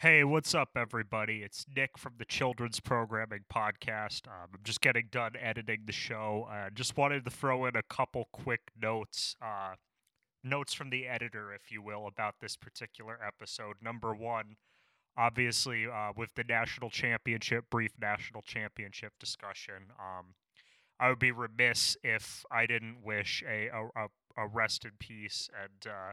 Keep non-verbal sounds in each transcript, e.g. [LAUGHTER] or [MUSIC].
Hey, what's up, everybody? It's Nick from the Children's Programming Podcast. Um, I'm just getting done editing the show. I uh, just wanted to throw in a couple quick notes, uh, notes from the editor, if you will, about this particular episode. Number one, obviously, uh, with the national championship, brief national championship discussion, um, I would be remiss if I didn't wish a, a, a rest in peace and uh,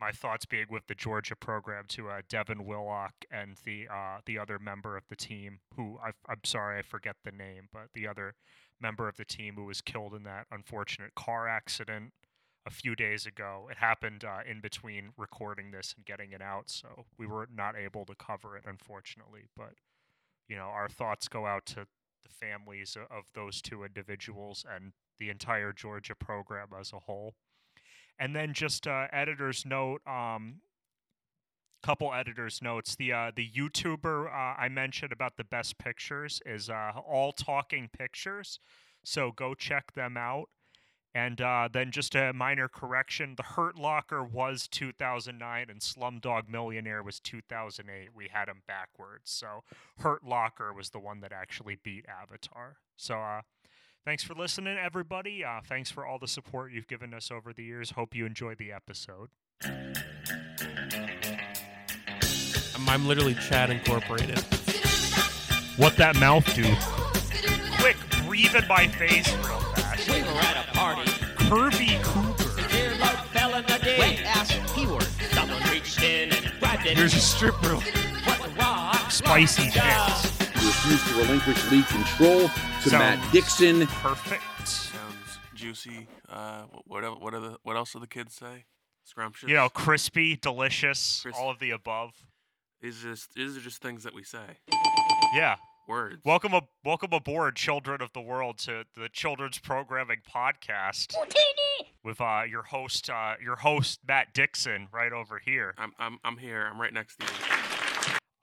my thoughts being with the Georgia program to uh, Devin Willock and the uh, the other member of the team who I, am sorry I forget the name, but the other member of the team who was killed in that unfortunate car accident a few days ago. It happened uh, in between recording this and getting it out, so we were not able to cover it unfortunately. But you know, our thoughts go out to the families of those two individuals and the entire Georgia program as a whole. And then just uh, editor's note, um, couple editors notes. The uh, the YouTuber uh, I mentioned about the best pictures is uh, all talking pictures, so go check them out. And uh, then just a minor correction: the Hurt Locker was 2009, and Slumdog Millionaire was 2008. We had them backwards, so Hurt Locker was the one that actually beat Avatar. So uh, Thanks for listening, everybody. Uh, thanks for all the support you've given us over the years. Hope you enjoyed the episode. I'm, I'm literally Chad Incorporated. What that mouth do? Quick, breathe in my face real fast. We were at a party. Curvy Cooper. fell in the ditch. Wet ass keyword. Someone reached in and grabbed it. Here's a stripper. What the rock? Spicy pants. Refused to relinquish lead control to Sounds Matt Dixon. Perfect. Sounds juicy. Uh, what what what, are the, what else do the kids say? Scrumptious. You know, crispy, delicious, Crisp- all of the above. these are just these are just things that we say. Yeah. Words. Welcome, a- welcome aboard, children of the world, to the Children's Programming Podcast with uh, your host, uh, your host Matt Dixon, right over here. I'm I'm I'm here. I'm right next to you.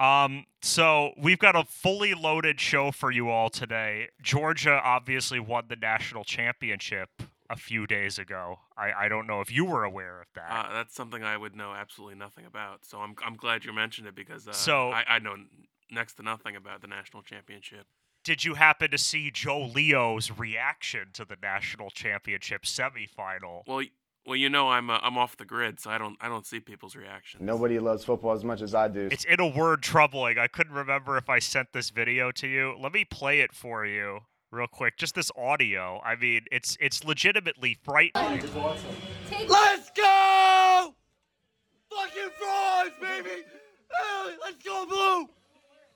Um, so we've got a fully loaded show for you all today. Georgia obviously won the national championship a few days ago. I, I don't know if you were aware of that. Uh, that's something I would know absolutely nothing about. So I'm I'm glad you mentioned it because uh, So- I, I know next to nothing about the national championship. Did you happen to see Joe Leo's reaction to the national championship semifinal? Well, well, you know I'm uh, I'm off the grid, so I don't I don't see people's reactions. Nobody loves football as much as I do. It's in a word troubling. I couldn't remember if I sent this video to you. Let me play it for you real quick. Just this audio. I mean, it's it's legitimately frightening. Let's go! Fucking fries, baby! Hey, let's go, Blue!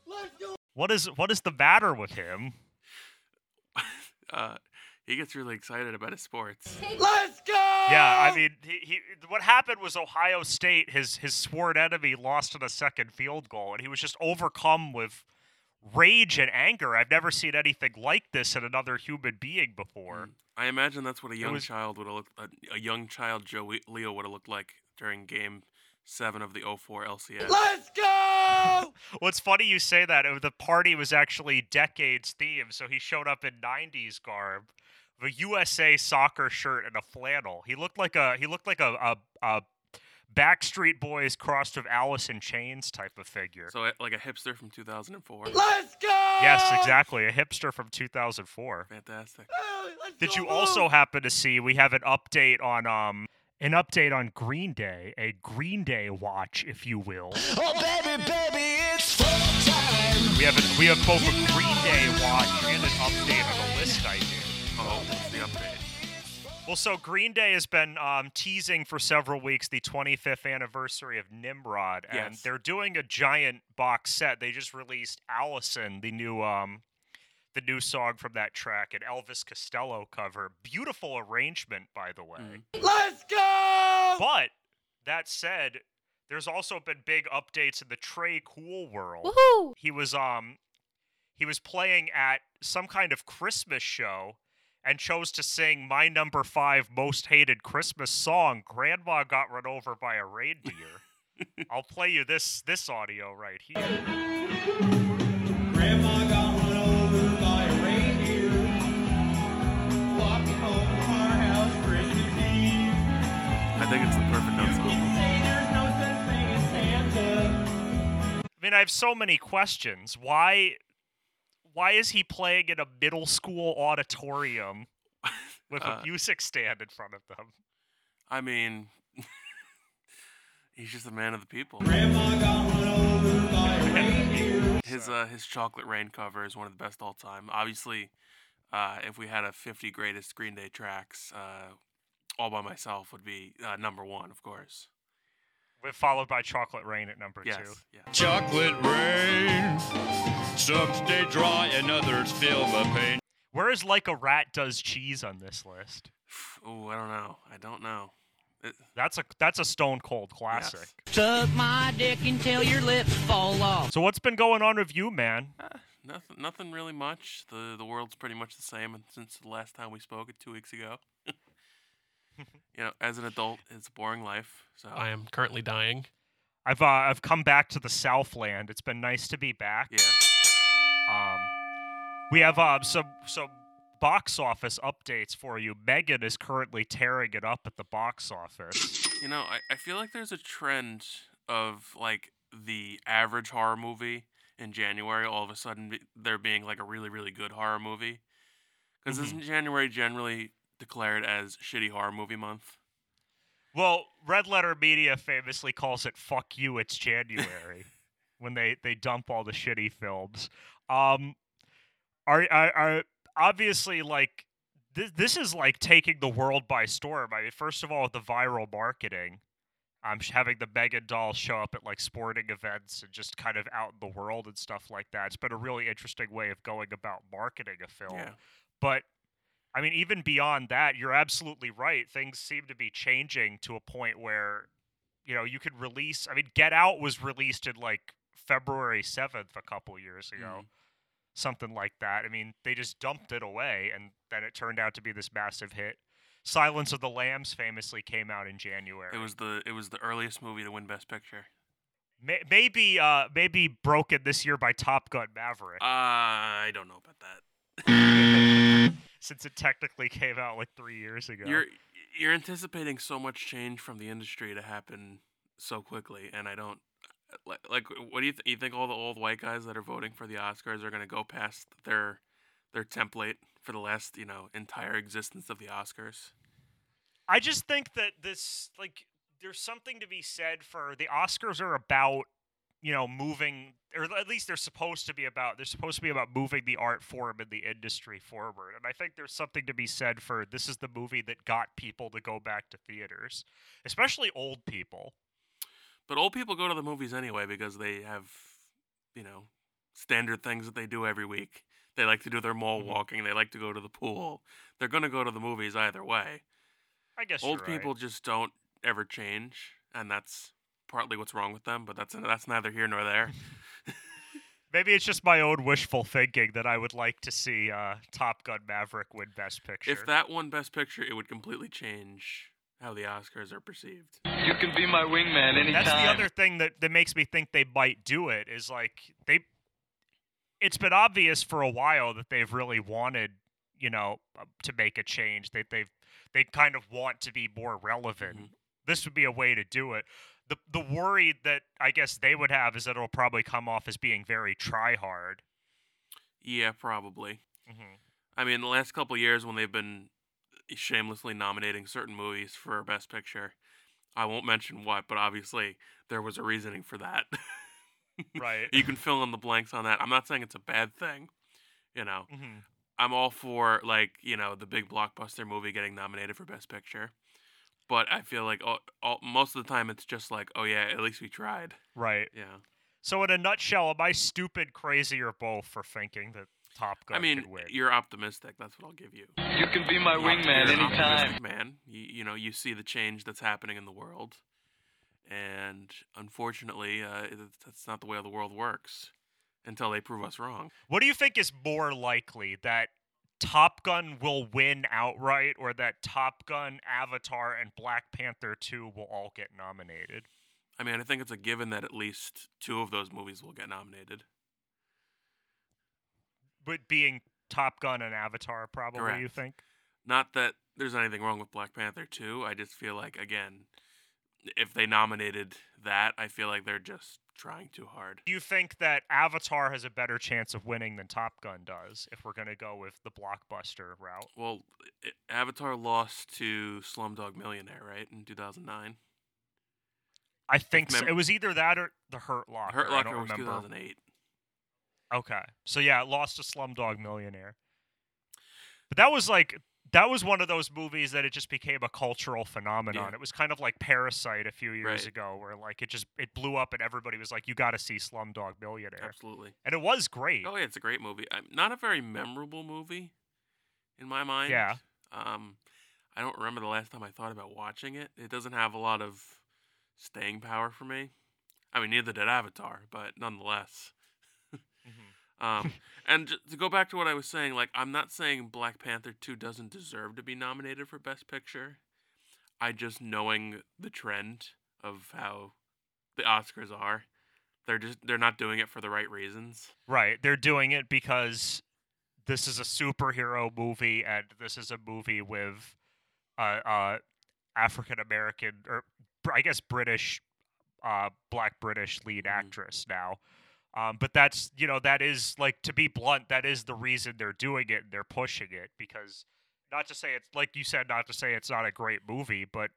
Let's go! What is what is the matter with him? [LAUGHS] Uh, he gets really excited about his sports. Let's go! Yeah, I mean, he, he what happened was Ohio State, his his sworn enemy, lost in a second field goal, and he was just overcome with rage and anger. I've never seen anything like this in another human being before. Mm. I imagine that's what a young was- child would have looked. A, a young child Joe Leo would have looked like during Game Seven of the 04 LCS. Let's go! [LAUGHS] What's funny you say that. The party was actually decades themed, so he showed up in '90s garb, with a USA soccer shirt and a flannel. He looked like a he looked like a a, a Backstreet Boys crossed with Alice in Chains type of figure. So like a hipster from 2004. Let's go! yes, exactly, a hipster from 2004. Fantastic. Hey, Did you Blue! also happen to see we have an update on um an update on Green Day, a Green Day watch, if you will. Oh, baby, baby, it's full time! We have a, we have both a Green Day watch and an update on a list I did. What's the? Well, so Green Day has been um, teasing for several weeks the 25th anniversary of Nimrod, and Yes. they're doing a giant box set. They just released Alison, the new um, the new song from that track, an Elvis Costello cover. Beautiful arrangement, by the way. Mm. Let's go! But that said, there's also been big updates in the Tré Cool world. He was um he was playing at some kind of Christmas show and chose to sing my number 5 most hated Christmas song, Grandma Got Run Over by a Reindeer. [LAUGHS] I'll play you this this audio right here. Grandma got run over by a reindeer. Walking home from our house Christmas Eve. I think it's the perfect ensemble. Say there's no such thing as Santa. mean, I have so many questions. Why why is he playing in a middle school auditorium [LAUGHS] with Uh, a music stand in front of them? I mean, [LAUGHS] he's just a man of the people. Grandma got run over by a [LAUGHS] reindeer. His uh, his chocolate rain cover is one of the best all time. Obviously, uh, if we had a 50 greatest Green Day tracks, uh, all by myself would be uh, number one, of course. With followed by Chocolate Rain at number Yes, two. yeah. Chocolate rain. Some stay dry and others feel the pain. Where is Like a Rat Does Cheese on this list? [SIGHS] Oh, I don't know. I don't know. It, That's a that's a stone cold classic. Suck my dick until your lips fall off. So what's been going on with you, man? uh, nothing, nothing really much. The the world's pretty much the same since the last time we spoke two weeks ago. You know, as an adult, it's a boring life. So I am currently dying. I've uh, I've come back to the Southland. It's been nice to be back. yeah. Um, we have uh, some some box office updates for you. M3GAN is currently tearing it up at the box office. You know, I, I feel like there's a trend of like the average horror movie in January all of a sudden be, there being like a really really good horror movie. Because isn't January generally declared as shitty horror movie month? Well, Red Letter Media famously calls it "fuck you, it's January" [LAUGHS] when they they dump all the shitty films. Um, are are, obviously like this? This is like taking the world by storm. I mean, first of all, with the viral marketing. Um, sh- having the M3GAN doll show up at like sporting events and just kind of out in the world and stuff like that. It's been a really interesting way of going about marketing a film. Yeah. But I mean, even beyond that, you're absolutely right. Things seem to be changing to a point where, you know, you could release. I mean, Get Out was released in like February 7th a couple years ago, Mhm. something like that. I mean, they just dumped it away, and then it turned out to be this massive hit. Silence of the Lambs famously came out in January. It was the it was the earliest movie to win Best Picture. May- maybe uh maybe broken this year by Top Gun Maverick, Uh, I don't know. Since it technically came out like three years ago. You're you're anticipating so much change from the industry to happen so quickly, and I don't uh, like. like what do you th- you think? All the old white guys that are voting for the Oscars are going to go past their their template for the last you know entire existence of the Oscars? I just think that this like there's something to be said for the Oscars are about you know moving or at least they're supposed to be about they're supposed to be about moving the art form and the industry forward and I think there's something to be said for this is the movie that got people to go back to theaters especially old people But old people go to the movies anyway because they have you know standard things that they do every week. They like to do their mall Mhm. walking. They like to go to the pool. They're going to go to the movies either way. I guess old you're right. people just don't ever change, and that's partly what's wrong with them. But that's that's neither here nor there. [LAUGHS] [LAUGHS] maybe it's just my own wishful thinking that I would like to see uh, Top Gun Maverick win best picture if that won Best Picture, it would completely change how the Oscars are perceived. You can be my wingman anytime. That's the other thing that, that makes me think they might do it is like they it's been obvious for a while that they've really wanted, you know, uh, to make a change. They they've they kind of want to be more relevant. Mhm. This would be a way to do it. The the worry that I guess they would have is that it'll probably come off as being very try hard. Yeah, probably. hmm I mean, the last couple years when they've been shamelessly nominating certain movies for Best Picture, I won't mention what, but obviously there was a reasoning for that. [LAUGHS] Right. you can fill in the blanks on that. I'm not saying it's a bad thing, you know. hmm I'm all for like you know the big blockbuster movie getting nominated for Best Picture, but I feel like all, all, most of the time it's just like, oh yeah, at least we tried. Right. Yeah. So in a nutshell, am I stupid, crazy, or both for thinking that Top Gun I mean, could win? you're optimistic. That's what I'll give you. You can be my You're wingman anytime. Man, you, you know, you see the change that's happening in the world, and unfortunately, uh, that's not the way the world works until they prove us wrong. What do you think is more likely that Top Gun will win outright or that Top Gun, Avatar, and Black Panther 2 will all get nominated? I mean, I think it's a given that at least two of those movies will get nominated. But being Top Gun and Avatar, probably, you think? Not that there's anything wrong with Black Panther 2. I just feel like, again, if they nominated that, I feel like they're just trying too hard. Do you think that Avatar has a better chance of winning than Top Gun does if we're going to go with the blockbuster route? Well, i Avatar lost to Slumdog Millionaire, right, in 2009. I think so. mem- it was either that or the Hurt Locker. Hurt I Locker don't was remember. 2008. Okay. So yeah, it lost to Slumdog Millionaire. But that was like that was one of those movies that it just became a cultural phenomenon. Yeah. It was kind of like Parasite a few years Right. ago where like it just it blew up and everybody was like you got to see Slumdog Millionaire. Absolutely. And it was great. Oh yeah, it's a great movie. Not a very memorable movie, in my mind. Yeah. Um, I don't remember the last time I thought about watching it. It doesn't have a lot of staying power for me. I mean, neither did Avatar, but nonetheless. Mm-hmm. um, [LAUGHS] and to go back to what I was saying, like I'm not saying Black Panther 2 doesn't deserve to be nominated for Best Picture. I just knowing the trend of how the Oscars are, they're just they're not doing it for the right reasons. Right. They're doing it because this is a superhero movie and this is a movie with uh, uh, African American or I guess British, uh, black British lead Mhm. actress now. Um, but that's you know that is like to be blunt, that is the reason they're doing it and they're pushing it because not to say it's like you said, not to say it's not a great movie, but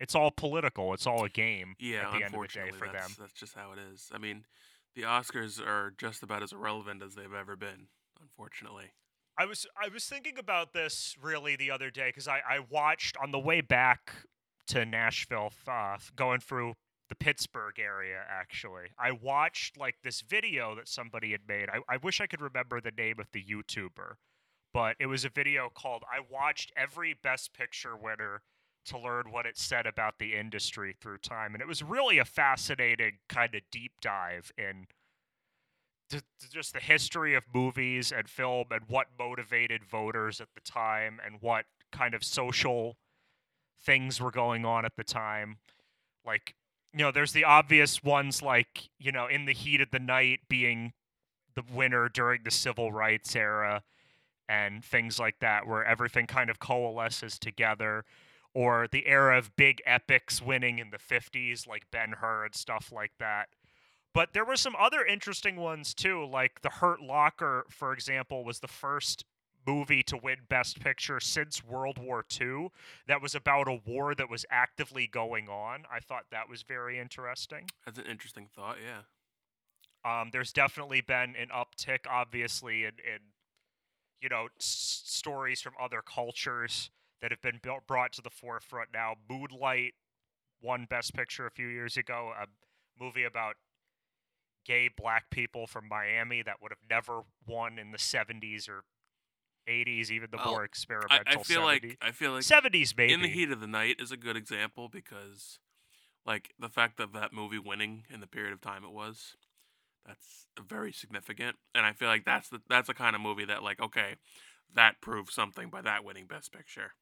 it's all political. It's all a game Yeah, at the end of the unfortunately, day for that's, them. that's just how it is. I mean, the Oscars are just about as irrelevant as they've ever been. Unfortunately, I was I was thinking about this really the other day because I, I watched on the way back to Nashville, uh, going through the Pittsburgh area. Actually, I watched like this video that somebody had made. I, I wish I could remember the name of the YouTuber, but it was a video called "I watched every Best Picture winner." To learn what it said about the industry through time, and it was really a fascinating kind of deep dive in just the history of movies and film and what motivated voters at the time and what kind of social things were going on at the time. Like, you know, there's the obvious ones like, you know, In the Heat of the Night being the winner during the civil rights era and things like that, where everything kind of coalesces together. Or the era of big epics winning in the 50s, like Ben Hur and stuff like that. But there were some other interesting ones too, like The Hurt Locker, for example, was the first movie to win Best Picture since World War II that was about a war that was actively going on. I thought that was very interesting. that's an interesting thought. Yeah. Um, there's definitely been an uptick, obviously, in, in you know s- stories from other cultures that have been built, brought to the forefront now. Moonlight won Best Picture a few years ago, a movie about gay black people from Miami that would have never won in the 70s or 80s, even the Well, more experimental I feel 70s. like I feel like 70s maybe. In the Heat of the Night is a good example because, like, the fact that that movie winning in the period of time it was, that's very significant. And I feel like that's the that's the kind of movie that, like, okay, that proves something by that winning Best Picture.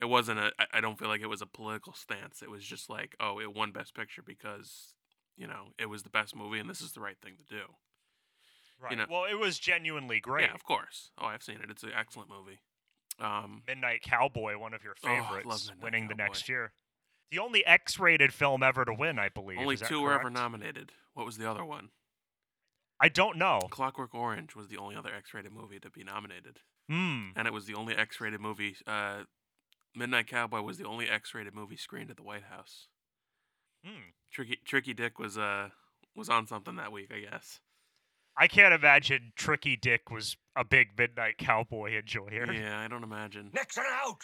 It wasn't a. I don't feel like it was a political stance. It was just like, oh, it won Best Picture because, you know, it was the best movie and this is the right thing to do. Right. know- well, it was genuinely great. Yeah, of course. Oh, I've seen it. It's an excellent movie. Um, Midnight Cowboy, one of your Oh, favorites, Midnight winning the next year. The only X-rated film ever to win, I believe. only two were ever nominated. What was the other one? I don't know. Clockwork Orange was the only other X-rated movie to be nominated, Hmm. and it was the only X-rated movie. Uh, Midnight Cowboy was the only X-rated movie screened at the White House. Hmm. Tricky Tricky Dick was uh was on something that week, I guess. I can't imagine Tricky Dick was a big Midnight Cowboy enjoyer. Yeah, I don't imagine. Nixon out!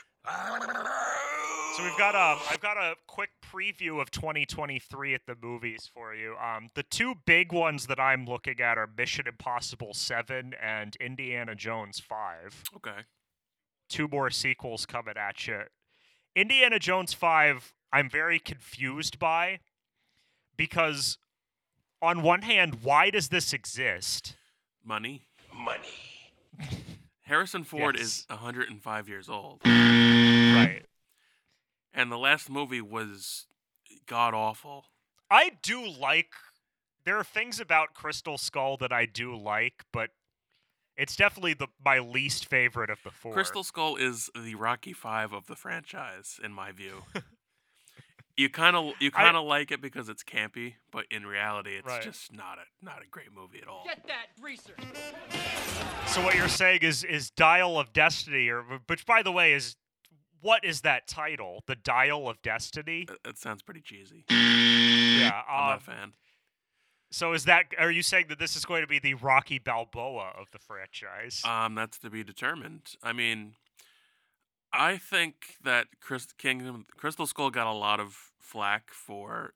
So we've got um, I've got a quick preview of 2023 at the movies for you. Um, the two big ones that I'm looking at are Mission Impossible 7 and Indiana Jones 5. Okay. two more sequels coming at you. Indiana Jones 5, I'm very confused by because, on one hand, why does this exist? Money. Money. [LAUGHS] Harrison Ford Yes. is 105 years old, Right. and the last movie was god awful. I do like, there are things about Crystal Skull that I do like, but it's definitely the my least favorite of the four. Crystal Skull is the Rocky Five of the franchise, in my view. [LAUGHS] you kind of you kind of like it because it's campy, but in reality, it's Right. just not a not a great movie at all. Get that greaser. So what you're saying is is Dial of Destiny, or which by the way is what is that title? The Dial of Destiny. That, that sounds pretty cheesy. Yeah. [LAUGHS] I'm not Um, a fan. so is that? Are you saying that this is going to be the Rocky Balboa of the franchise? Um, that's to be determined. I mean, I think that Chris, Kingdom Crystal Skull got a lot of flack for.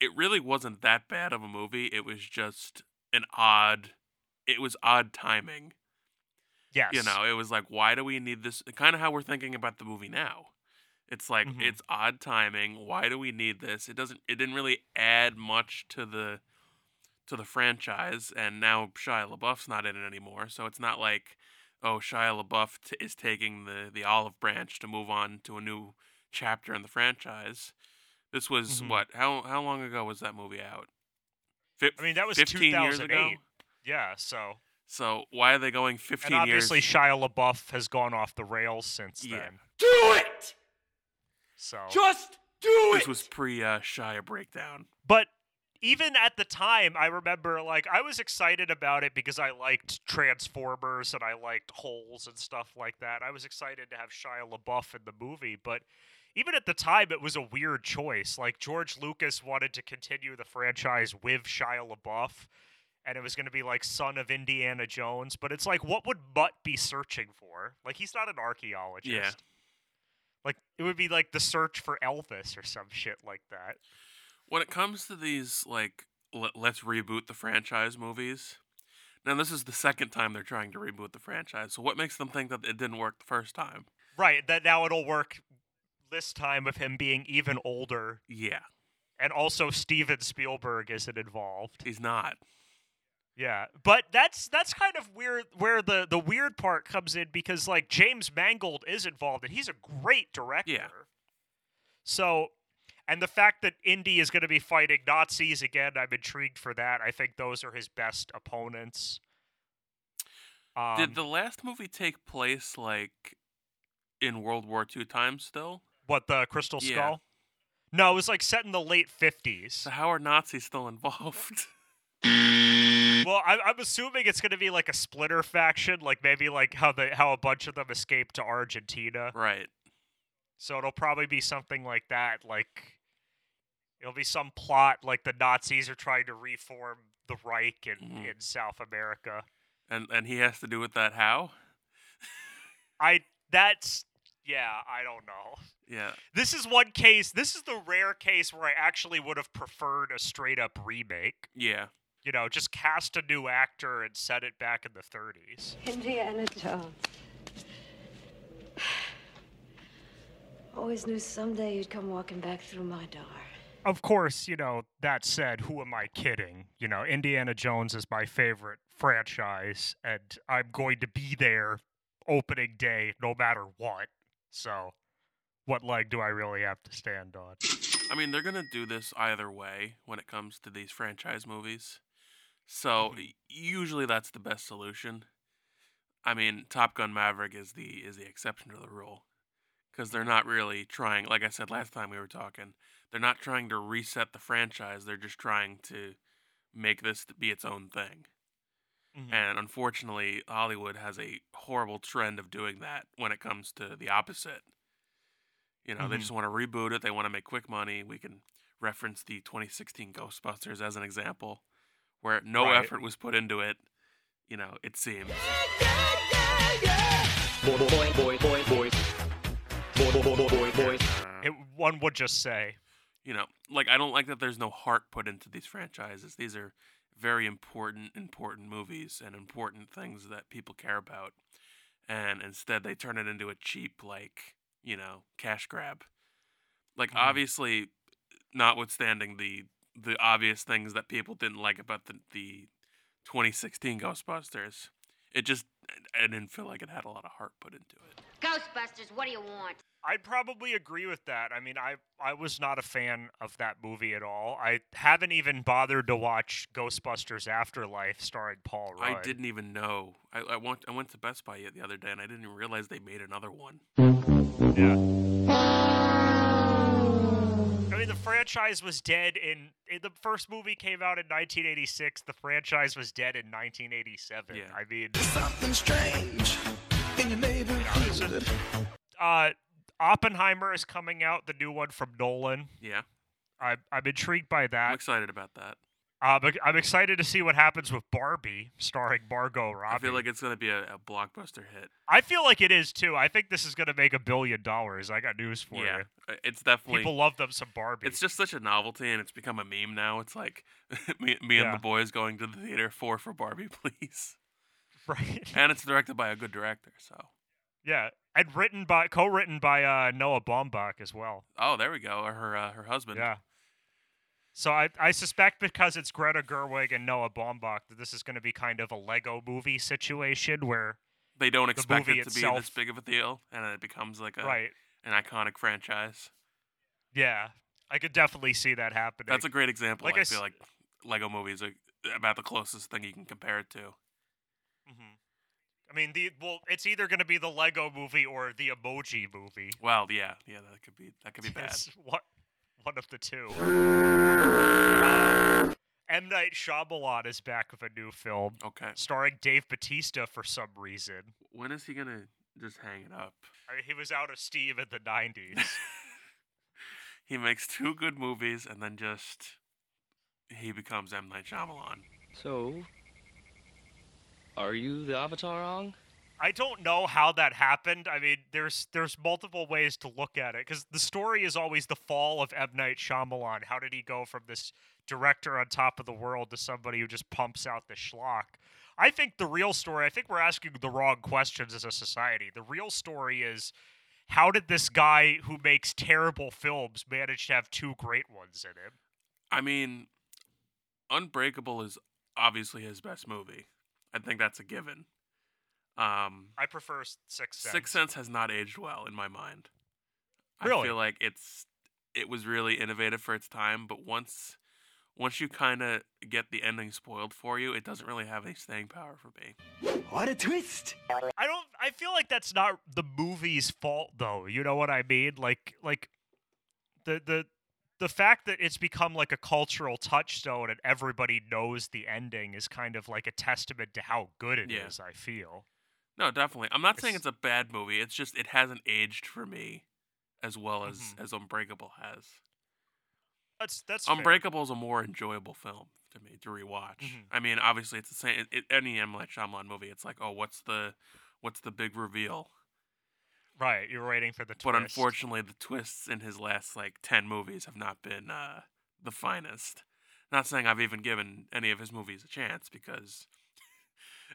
It really wasn't that bad of a movie. It was just an odd. It was odd timing. yes. You know, it was like, why do we need this? Kind of how we're thinking about the movie now. It's like Mhm. it's odd timing. Why do we need this? It doesn't. It didn't really add much to the to the franchise, and now Shia LaBeouf's not in it anymore. So it's not like, oh, Shia LaBeouf t- is taking the the olive branch to move on to a new chapter in the franchise. This was Mhm. what? How how long ago was that movie out? Fif- I mean, that was 15 years ago. Yeah. So So why are they going 15 and obviously years? Shia LaBeouf has gone off the rails since Yeah. then. Do it! So Just do This it! This was pre uh, Shia breakdown. But even at the time, I remember like I was excited about it because I liked Transformers and I liked Holes and stuff like that. I was excited to have Shia LaBeouf in the movie, but even at the time, it was a weird choice. Like George Lucas wanted to continue the franchise with Shia LaBeouf, and it was going to be like son of Indiana Jones. But it's like, what would Mutt be searching for? Like he's not an archaeologist. Yeah. Like it would be like the search for Elvis or some shit like that. When it comes to these, like, l- let's reboot the franchise movies, now this is the second time they're trying to reboot the franchise. So what makes them think that it didn't work the first time? Right, that now it'll work this time of him being even older, Yeah, and also Steven Spielberg isn't involved. he's not. Yeah, but that's that's kind of weird. Where the the weird part comes in because like James Mangold is involved, and he's a great director. Yeah. So, and the fact that Indy is going to be fighting Nazis again, I'm intrigued for that. I think those are his best opponents. Um, Did the last movie take place, like, in World War II times still? What the Crystal Yeah. Skull? No, it was like set in the late fifties. So how are Nazis still involved? [LAUGHS] Well, I, I'm assuming it's going to be like a splinter faction, like maybe like how the how a bunch of them escaped to Argentina. right. So it'll probably be something like that. Like it'll be some plot like the Nazis are trying to reform the Reich in, Mhm. in South America. And and he has to do with that how? [LAUGHS] I that's yeah, I don't know. Yeah. This is one case. This is the rare case where I actually would have preferred a straight up remake. Yeah. You know, just cast a new actor and set it back in the 30s. Indiana Jones. Always knew someday you'd come walking back through my door. of course, you know, that said, who am I kidding? You know, Indiana Jones is my favorite franchise, and I'm going to be there opening day no matter what. So, what leg do I really have to stand on? I mean, they're gonna do this either way when it comes to these franchise movies. So mm-hmm. y- usually that's the best solution. I mean, Top Gun Maverick is the is the exception to the rule because they're not really trying. Like I said last time we were talking, they're not trying to reset the franchise. They're just trying to make this be its own thing. Mhm. And unfortunately, Hollywood has a horrible trend of doing that when it comes to the opposite. You know, they Mhm. just want to reboot it. They want to make quick money. We can reference the 2016 Ghostbusters as an example, where no Right. effort was put into it. You know, it seems. Boy, boy. Boy, boy, boy, It, one would just say, you know, like I don't like that there's no heart put into these franchises. These are very important, important movies and important things that people care about. And instead they turn it into a cheap, like, you know, cash grab. Like Mhm. obviously notwithstanding the the obvious things that people didn't like about the the 2016 Ghostbusters, it just I didn't feel like it had a lot of heart put into it. Ghostbusters, what do you want? I'd probably agree with that. I mean, I I was not a fan of that movie at all. I haven't even bothered to watch Ghostbusters Afterlife starring Paul Rudd. I didn't even know. I, I went I went to Best Buy the other day and I didn't even realize they made another one. Yeah. I mean, the franchise was dead in, in the first movie came out in 1986. The franchise was dead in 1987. Yeah. I mean, Something strange in your neighborhood. uh, Oppenheimer is coming out, the new one from Nolan. Yeah, I'm I'm intrigued by that. I'm that. excited about that. Uh, I'm excited to see what happens with Barbie, starring Margot Robbie. I feel like it's gonna be a, a blockbuster hit. I feel like it is too. I think this is going to make a billion dollars. I got news for yeah, you. uh, it's definitely. People love them some Barbie. it's just such a novelty, and it's become a meme now. It's like [LAUGHS] me, me and the boys going to the theater for for Barbie, [LAUGHS] please. right. [LAUGHS] And it's directed by a good director, so. yeah, and written by co-written by uh, Noah Baumbach as well. Oh, there we go. Or her uh, her husband. Yeah. So I, I suspect because it's Greta Gerwig and Noah Baumbach that this is going to be kind of a Lego movie situation where They don't expect movie it to be this big of a deal, and it becomes like a right. an iconic franchise. Yeah, I could definitely see that happening. That's a great example. Like I I feel s- like Lego movies are about the closest thing you can compare it to. hmm I mean, the well, it's either going to be the Lego movie or the Emoji movie. Well, yeah, yeah, that could be that could be [LAUGHS] bad. It's one, one of the two. Uh, M Night Shyamalan is back with a new film Okay, starring Dave Batista for some reason. when is he gonna just hang it up? I mean, he was out of steam in the '90s. [LAUGHS] He makes two good movies, and then just he becomes M Night Shyamalan. So, are you the Avatar Aang? I don't know how that happened. I mean, there's there's multiple ways to look at it because the story is always the fall of M Night Shyamalan. How did he go from this director on top of the world to somebody who just pumps out the schlock? I think the real story. I think we're asking the wrong questions as a society. The real story is how did this guy who makes terrible films manage to have two great ones in him? I mean, Unbreakable is obviously his best movie. I think that's a given. Um, I prefer S- Sixth Sense. Sixth Sense has not aged well in my mind. Really? I feel like it's it was really innovative for its time, but once once you kind of get the ending spoiled for you, it doesn't really have any staying power for me. What a twist! I don't. I feel like that's not the movie's fault, though. You know what I mean? Like, like the the the fact that it's become like a cultural touchstone and everybody knows the ending is kind of like a testament to how good it is. Yeah. I feel. No, definitely. I'm not saying It's- a bad movie. It's just it hasn't aged for me as well as Mhm. as Unbreakable has. That's that's fair. Unbreakable is a more enjoyable film to me to rewatch. Mhm. I mean, obviously it's the same. It, it, any M Night Shyamalan movie, it's like, oh, what's the what's the big reveal? Right, you're waiting for the twist. But unfortunately, the twists in his last like ten movies have not been uh, the finest. Not saying I've even given any of his movies a chance because,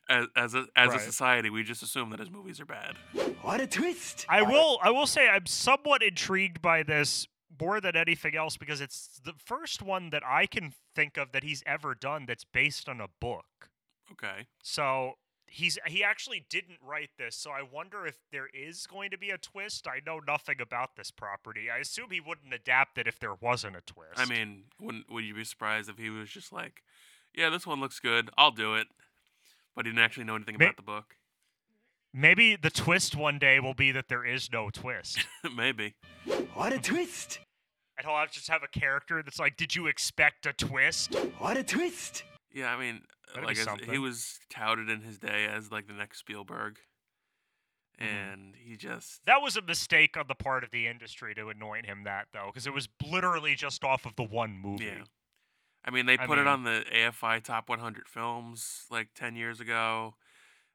as as a as Right. a society, we just assume that his movies are bad. What a twist! I will. I will say I'm somewhat intrigued by this more than anything else because it's the first one that I can think of that he's ever done that's based on a book. Okay. So he's he actually didn't write this, so I wonder if there is going to be a twist. I know nothing about this property. I assume he wouldn't adapt it if there wasn't a twist. I mean, wouldn't would you be surprised if he was just like, "Yeah, this one looks good. I'll do it," but he didn't actually know anything Ma- about the book? maybe the twist one day will be that there is no twist, [LAUGHS] Maybe. What a twist! and he'll have just have a character that's like, "Did you expect a twist?" What a twist! Yeah, I mean, That'd like as, he was touted in his day as like the next Spielberg, Mhm. and he just That was a mistake on the part of the industry to anoint him that though, because it was literally just off of the one movie. yeah. I mean, they I put it on the AFI Top 100 films like 10 years ago,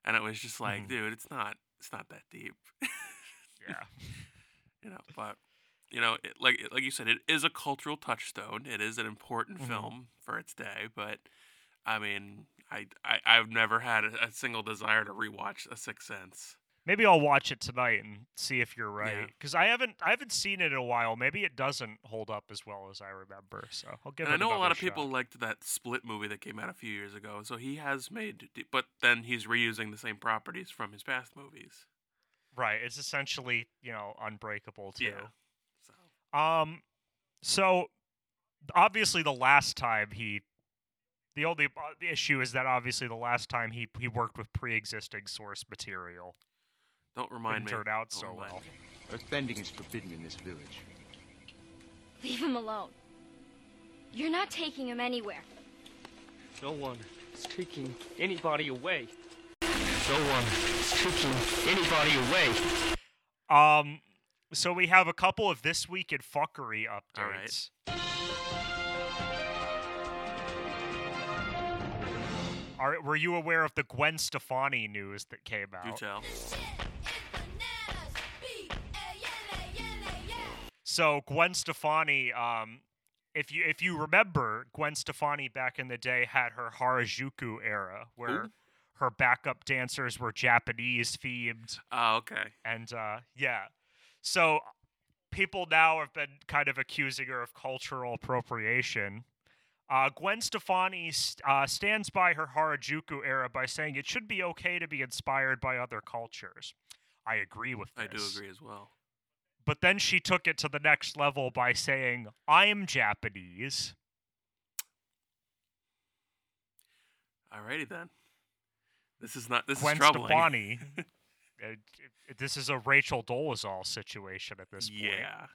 and it was just like, Mhm. dude, it's not, it's not that deep, [LAUGHS] yeah. you know. But you know, it, like like you said, it is a cultural touchstone. It is an important Mhm. film for its day, but I mean, I, I I've never had a, a single desire to rewatch A Sixth Sense. Maybe I'll watch it tonight and see if you're Yeah. right. Because I haven't I haven't seen it in a while. Maybe it doesn't hold up as well as I remember. So I'll give And I know a lot of people liked that Split movie that came out a few years ago. So he has made, but then he's reusing the same properties from his past movies. Right. It's essentially you know Unbreakable too. Yeah. So Um. So obviously the last time he. The only uh, issue is that obviously the last time he, he worked with pre-existing source material don't remind me. turn out Don't so remind well. me. Earthbending is forbidden in this village. Leave him alone. You're not taking him anywhere. No one is taking anybody away. No one is taking anybody away. Um, so we have a couple of this week in fuckery updates. All right. Are were you aware of the Gwen Stefani news that came Do out? tell. So Gwen Stefani, um, if you if you remember, Gwen Stefani back in the day had her Harajuku era, where Who? her backup dancers were Japanese themed, Oh, okay. and uh, yeah, so people now have been kind of accusing her of cultural appropriation. Uh, Gwen Stefani st- uh, stands by her Harajuku era by saying it should be okay to be inspired by other cultures. I agree with this. I do agree as well. But then she took it to the next level by saying, I'm Japanese. Alrighty then. This is not. This Gwen is troubling. Stefani. [LAUGHS] uh, d- this is a Rachel Dolezal situation at this point. Yeah.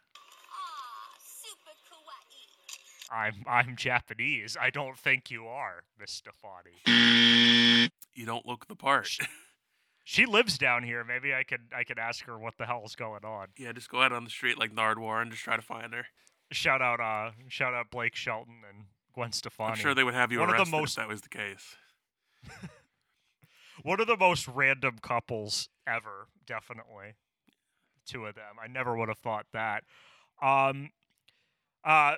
I'm I'm Japanese. I don't think you are, Miss Stefani. You don't look the part. [LAUGHS] She lives down here. Maybe I could I could ask her what the hell's going on. yeah, just go out on the street like Nardwuar and just try to find her. Shout out uh shout out Blake Shelton and Gwen Stefani. I'm sure they would have you One of the most- if that was the case. [LAUGHS] One of the most random couples ever, definitely. Two of them. I never would have thought that. Um, uh,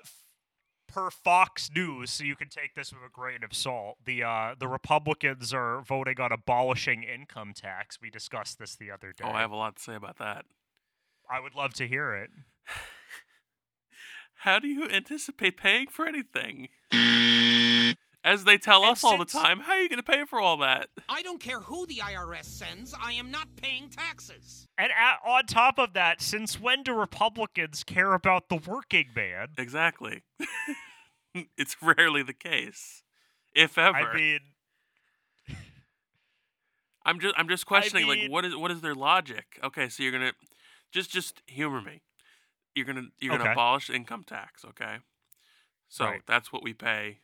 per Fox News, so you can take this with a grain of salt. The uh, the Republicans are voting on abolishing income tax. We discussed this the other day. Oh, I have a lot to say about that. I would love to hear it. [LAUGHS] How do you anticipate paying for anything? As they tell And us all the time, how are you going to pay for all that? I don't care who the IRS sends, I am not paying taxes. And at, on top of that, since when do Republicans care about the working man? Exactly. [LAUGHS] it's rarely the case, if ever. I mean, [LAUGHS] I'm just I'm just questioning mean- like what is what is their logic? Okay, so you're gonna just just humor me. You're gonna you're gonna abolish income tax, okay? So Right. that's what we pay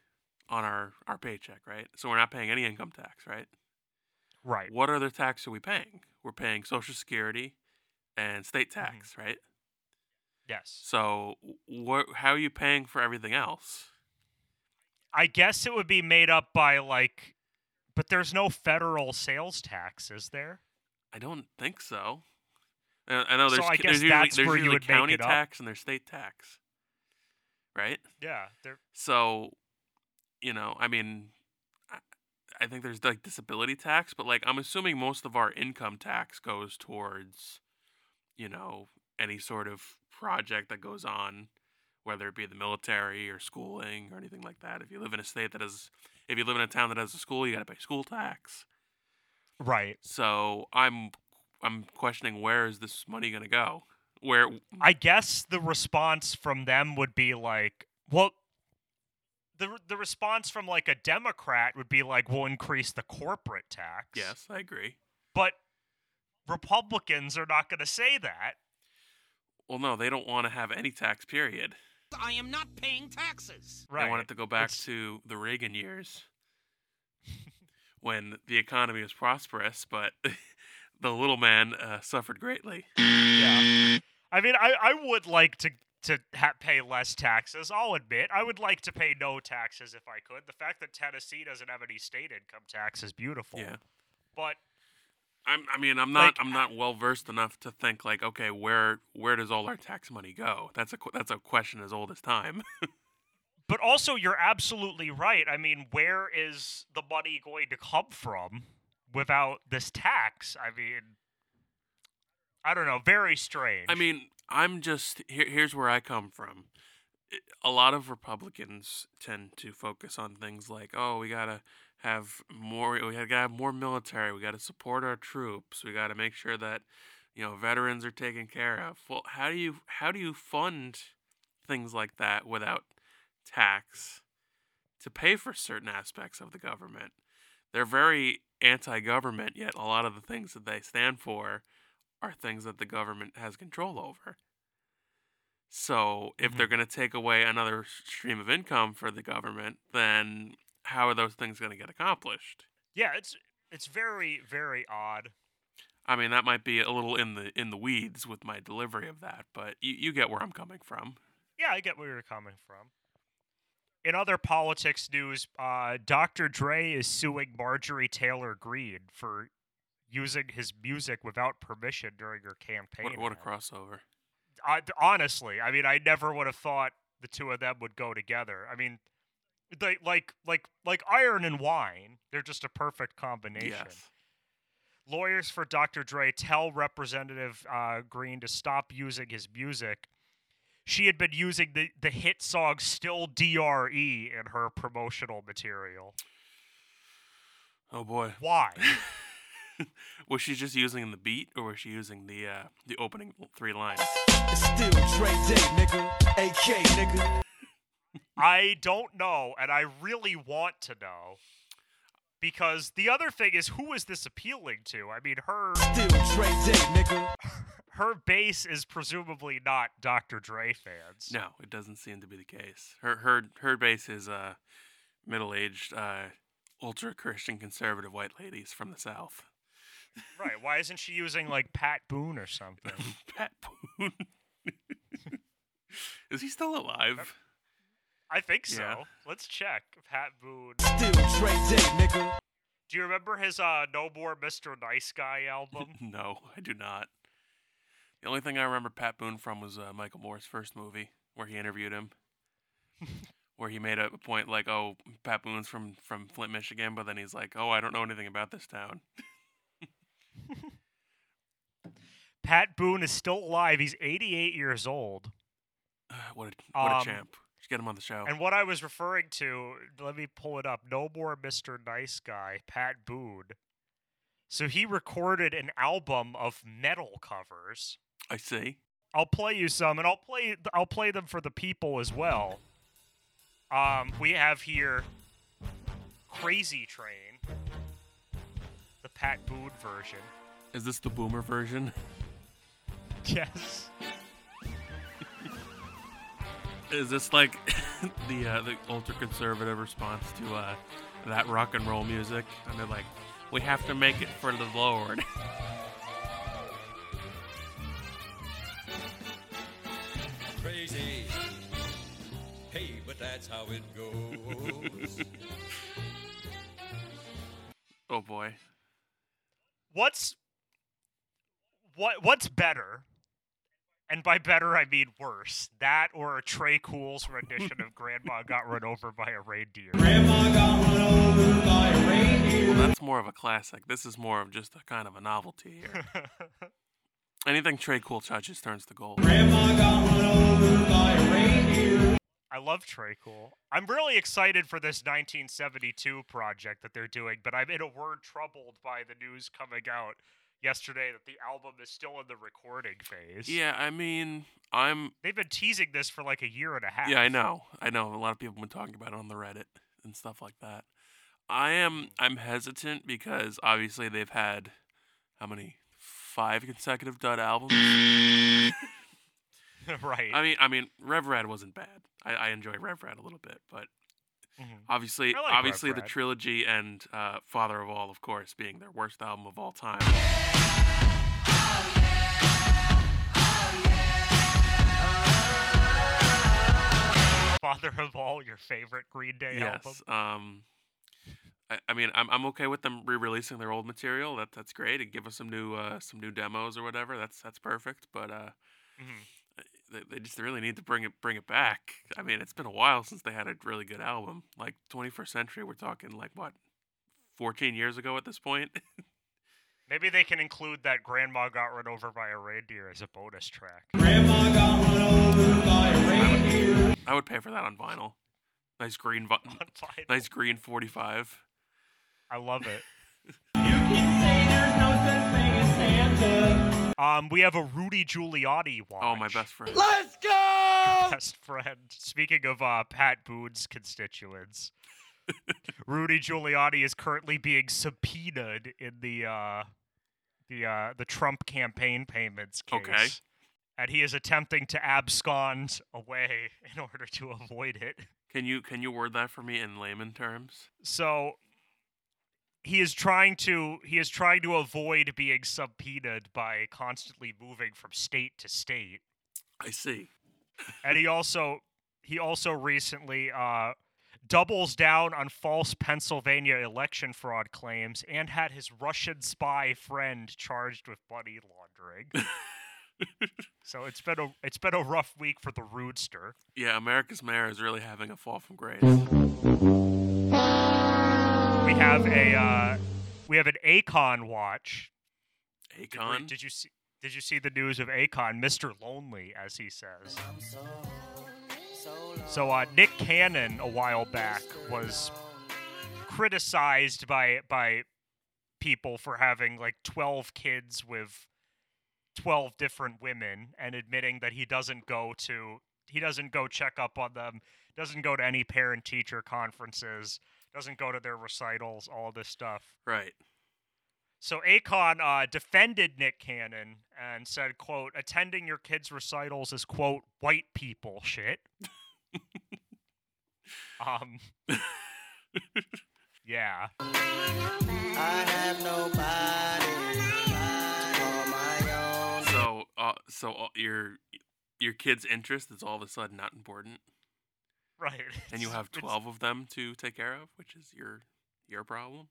on our our paycheck, right? So we're not paying any income tax, right? right. What other tax are we paying? We're paying Social Security and state Mm-hmm. tax, right? Yes. So what? How are you paying for everything else? I guess it would be made up by like, but there's no federal sales tax, is there? I don't think so. I know So there's I guess there's usually, there's usually county tax and there's state tax, right? Yeah. There. So, you know, I mean, I, think there's like disability tax, but like I'm assuming most of our income tax goes towards, you know, any sort of project that goes on, whether it be the military or schooling or anything like that. If you live in a state that has, if you live in a town that has a school, you got to pay school tax. Right. So I'm, I'm questioning where is this money gonna go? Where I guess the response from them would be like, well, the the response from like a Democrat would be like, we'll increase the corporate tax. yes, I agree. But Republicans are not going to say that. Well, no, they don't want to have any tax. Period. I am not paying taxes. Right. They want it to go back It's- to the Reagan years [LAUGHS] when the economy was prosperous, but [LAUGHS] the little man uh, suffered greatly. Yeah. I mean, I, I would like to to ha- pay less taxes. I'll admit, I would like to pay no taxes if I could. The fact that Tennessee doesn't have any state income tax is beautiful. Yeah. But I'm, I mean, I'm not Like, I'm not well versed enough to think like, okay, where where does all our tax money go? That's a, that's a question as old as time. [LAUGHS] but also, you're absolutely right. I mean, where is the money going to come from without this tax? I mean, I don't know. Very strange. I mean, I'm just here. Here's where I come from. A lot of Republicans tend to focus on things like, oh, we gotta have more. We gotta have more military. We gotta support our troops. We gotta make sure that you know veterans are taken care of. Well, how do you how do you fund things like that without tax to pay for certain aspects of the government? They're very anti-government, yet a lot of the things that they stand for are things that the government has control over. So if they're going to take away another stream of income for the government, then how are those things going to get accomplished? Yeah, it's it's very very odd. I mean, that might be a little in the in the weeds with my delivery of that, but you, you get where I'm coming from. Yeah, I get where you're coming from. In other politics news, uh, Dr. Dre is suing Marjorie Taylor Greene for using his music without permission during her campaign. What, what a crossover! I, honestly, I mean, I never would have thought the two of them would go together. I mean, they like like like iron and wine. They're just a perfect combination. Yes. Lawyers for Dr. Dre tell Representative uh, Greene to stop using his music. She had been using the, the hit song Still DRE in her promotional material. Oh boy. Why? [LAUGHS] [LAUGHS] was she just using the beat, or was she using the uh, the opening three lines? It's still Dre Day, nigga. AK, nigga. [LAUGHS] I don't know, and I really want to know. Because the other thing is, who is this appealing to? I mean, her Still Dre Day, nigga. [LAUGHS] her base is presumably not Dr. Dre fans. No, it doesn't seem to be the case. Her her her base is uh, middle aged, uh, ultra Christian conservative white ladies from the South. Right. Why isn't she using like Pat Boone or something? [LAUGHS] Pat Boone. [LAUGHS] is he still alive? I think so. Yeah. Let's check. Pat Boone. Still Dre Day, nigga. Do you remember his uh No More Mr. Nice Guy album? [LAUGHS] no, I do not. The only thing I remember Pat Boone from was uh, Michael Moore's first movie, where he interviewed him, where he made a point like, "Oh, Pat Boone's from from Flint, Michigan," but then he's like, "Oh, I don't know anything about this town." Pat Boone is still alive. He's 88 years old. what a what a Um, champ! Just get him on the show. And what I was referring to, let me pull it up. No more Mr. Nice Guy, Pat Boone. So he recorded an album of metal covers. I see. I'll play you some, and I'll play I'll play them for the people as well. Um, we have here Crazy Train, the Pat Boone version. Is this the boomer version? [LAUGHS] Yes. Is this like [LAUGHS] the uh, the ultra conservative response to uh, that rock and roll music? And they're like, "We have to make it for the Lord." [LAUGHS] Crazy. Hey, but that's how it goes. oh boy. What's what what's better? And by better I mean worse. That or a Tré Cool's rendition of Grandma Got Run Over by a Reindeer. Grandma got run over by a reindeer. Well, that's more of a classic. This is more of just a kind of a novelty here. [LAUGHS] Anything Tré Cool touches turns to gold. Grandma got run over by a reindeer. I love Tré Cool. I'm really excited for this 1972 project that they're doing, but I'm in a word troubled by the news coming out yesterday that the album is still in the recording phase. Yeah, I mean, I'm. They've been teasing this for like a year and a half. Yeah, I know. I know. A lot of people have been talking about it on the Reddit and stuff like that. I am. Mm. I'm hesitant because obviously they've had how many five consecutive dud albums. [LAUGHS] right. I mean, I mean, Rev Rad wasn't bad. I, I enjoy Rev Rad a little bit, but Mhm. obviously, like obviously the trilogy and uh, Father of All, of course, being their worst album of all time. Father of All, your favorite Green Day album. yes. Um, I, I mean, I'm I'm okay with them re-releasing their old material. That that's great. And give us some new uh, some new demos or whatever. That's that's perfect. But uh, Mhm. They, they just really need to bring it bring it back. I mean, it's been a while since they had a really good album. Like 21st Century, we're talking like what, 14 years ago at this point. [LAUGHS] Maybe they can include that Grandma Got Run Over by a Reindeer as a bonus track. Grandma got run over by a reindeer. I would pay for that on vinyl. Nice green, vi- [LAUGHS] On vinyl. nice green 45. I love it. You can say there's no such thing as Santa. Um, we have a Rudy Giuliani watch. Oh, my best friend. Let's go! [LAUGHS] best friend. Speaking of uh, Pat Boone's constituents, [LAUGHS] Rudy Giuliani is currently being subpoenaed in the uh, the uh, the Trump campaign payments case. Okay. and he is attempting to abscond away in order to [LAUGHS] avoid it. Can you can you word that for me in layman terms? So he is trying to he is trying to avoid being subpoenaed by constantly moving from state to state. I see. and he also he also recently uh, doubles down on false Pennsylvania election fraud claims and had his Russian spy friend charged with money laundering. [LAUGHS] so it's been a it's been a rough week for the Roodster. Yeah, America's mayor is really having a fall from grace. [LAUGHS] We have a uh, we have an Akon watch. Did, did you see? Did you see the news of Akon, Mr. Lonely, as he says? So uh, Nick Cannon a while back was criticized by by people for having like 12 kids with 12 different women and admitting that he doesn't go to he doesn't go check up on them, doesn't go to any parent teacher conferences, doesn't go to their recitals, all this stuff. Right. So Akon uh, defended Nick Cannon and said, "quote Attending your kids' recitals is quote white people shit." [LAUGHS] um. yeah. I have nobody to call my own. So, uh, so uh, your your kid's interest is all of a sudden not important, Right. [LAUGHS] and you have twelve of them to take care of, which is your your problem.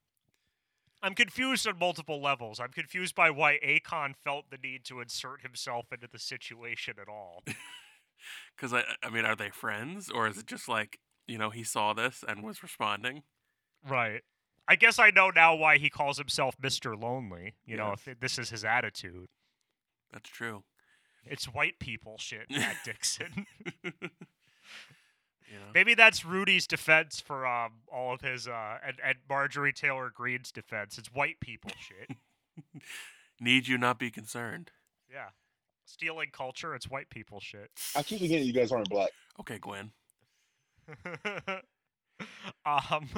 I'm confused on multiple levels. I'm confused by why Akon felt the need to insert himself into the situation at all. [LAUGHS] Because I, I mean, are they friends, or is it just like you know he saw this and was responding? right. I guess I know now why he calls himself Mr. Lonely. You know, if it, this is his attitude. That's true. It's white people shit, Matt [LAUGHS] Dixon. You know? Maybe that's Rudy's defense for um, all of his, uh, and, and Marjorie Taylor Greene's defense. It's white people shit. [LAUGHS] Need you not be concerned? yeah. Stealing culture, it's white people shit. I keep forgetting you guys aren't black. Okay, Gwen. [LAUGHS] um,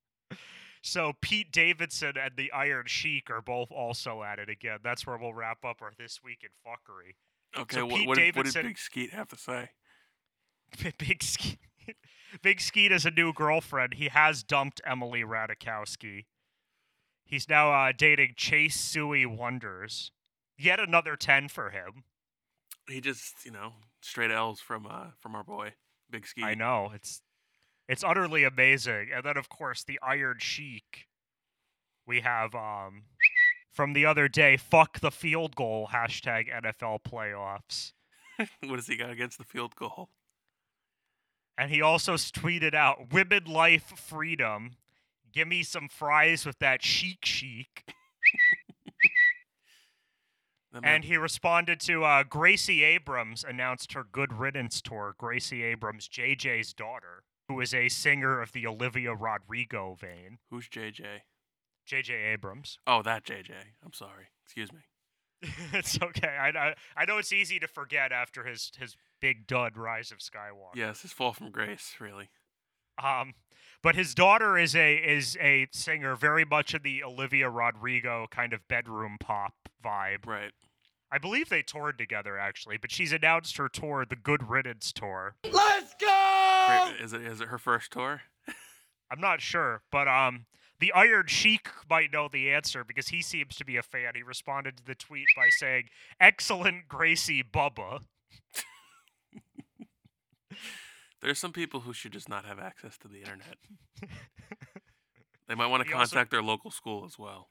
[LAUGHS] so Pete Davidson and the Iron Sheik are both also at it again. That's where we'll wrap up our This Week in Fuckery. Okay, So what, Pete what, did, what did Big Skeet have to say? [LAUGHS] [LAUGHS] Big Skeet. Big Skeet has a new girlfriend. He has dumped Emily Ratajkowski. He's now uh, dating Chase Sui Wonders. Yet another 10 for him. He just, you know, straight L's from uh from our boy Big Skeet. I know. It's it's utterly amazing. And then of course the Iron Sheik. We have um from the other day, fuck the field goal, hashtag NFL playoffs. [LAUGHS] what does he got against the field goal? And he also tweeted out, Women life freedom. Give me some fries with that chic chic. [LAUGHS] And he responded to uh, Gracie Abrams announced her Good Riddance tour. Gracie Abrams, JJ's daughter, who is a singer of the Olivia Rodrigo vein. Who's JJ? JJ Abrams. Oh, that JJ. I'm sorry. Excuse me. [LAUGHS] it's okay. I, I I know it's easy to forget after his his big dud Rise of Skywalker. Yes, his fall from grace, really. Um, but his daughter is a is a singer, very much in the Olivia Rodrigo kind of bedroom pop vibe. Right. I believe they toured together actually, but she's announced her tour, the Good Riddance tour. Let's go! Great. Is it is it her first tour? [LAUGHS] I'm not sure, but um, the Iron Sheik might know the answer because he seems to be a fan. He responded to the tweet by saying, "Excellent, Gracie Bubba." [LAUGHS] There's some people who should just not have access to the internet. [LAUGHS] They might want to He also- contact their local school as well.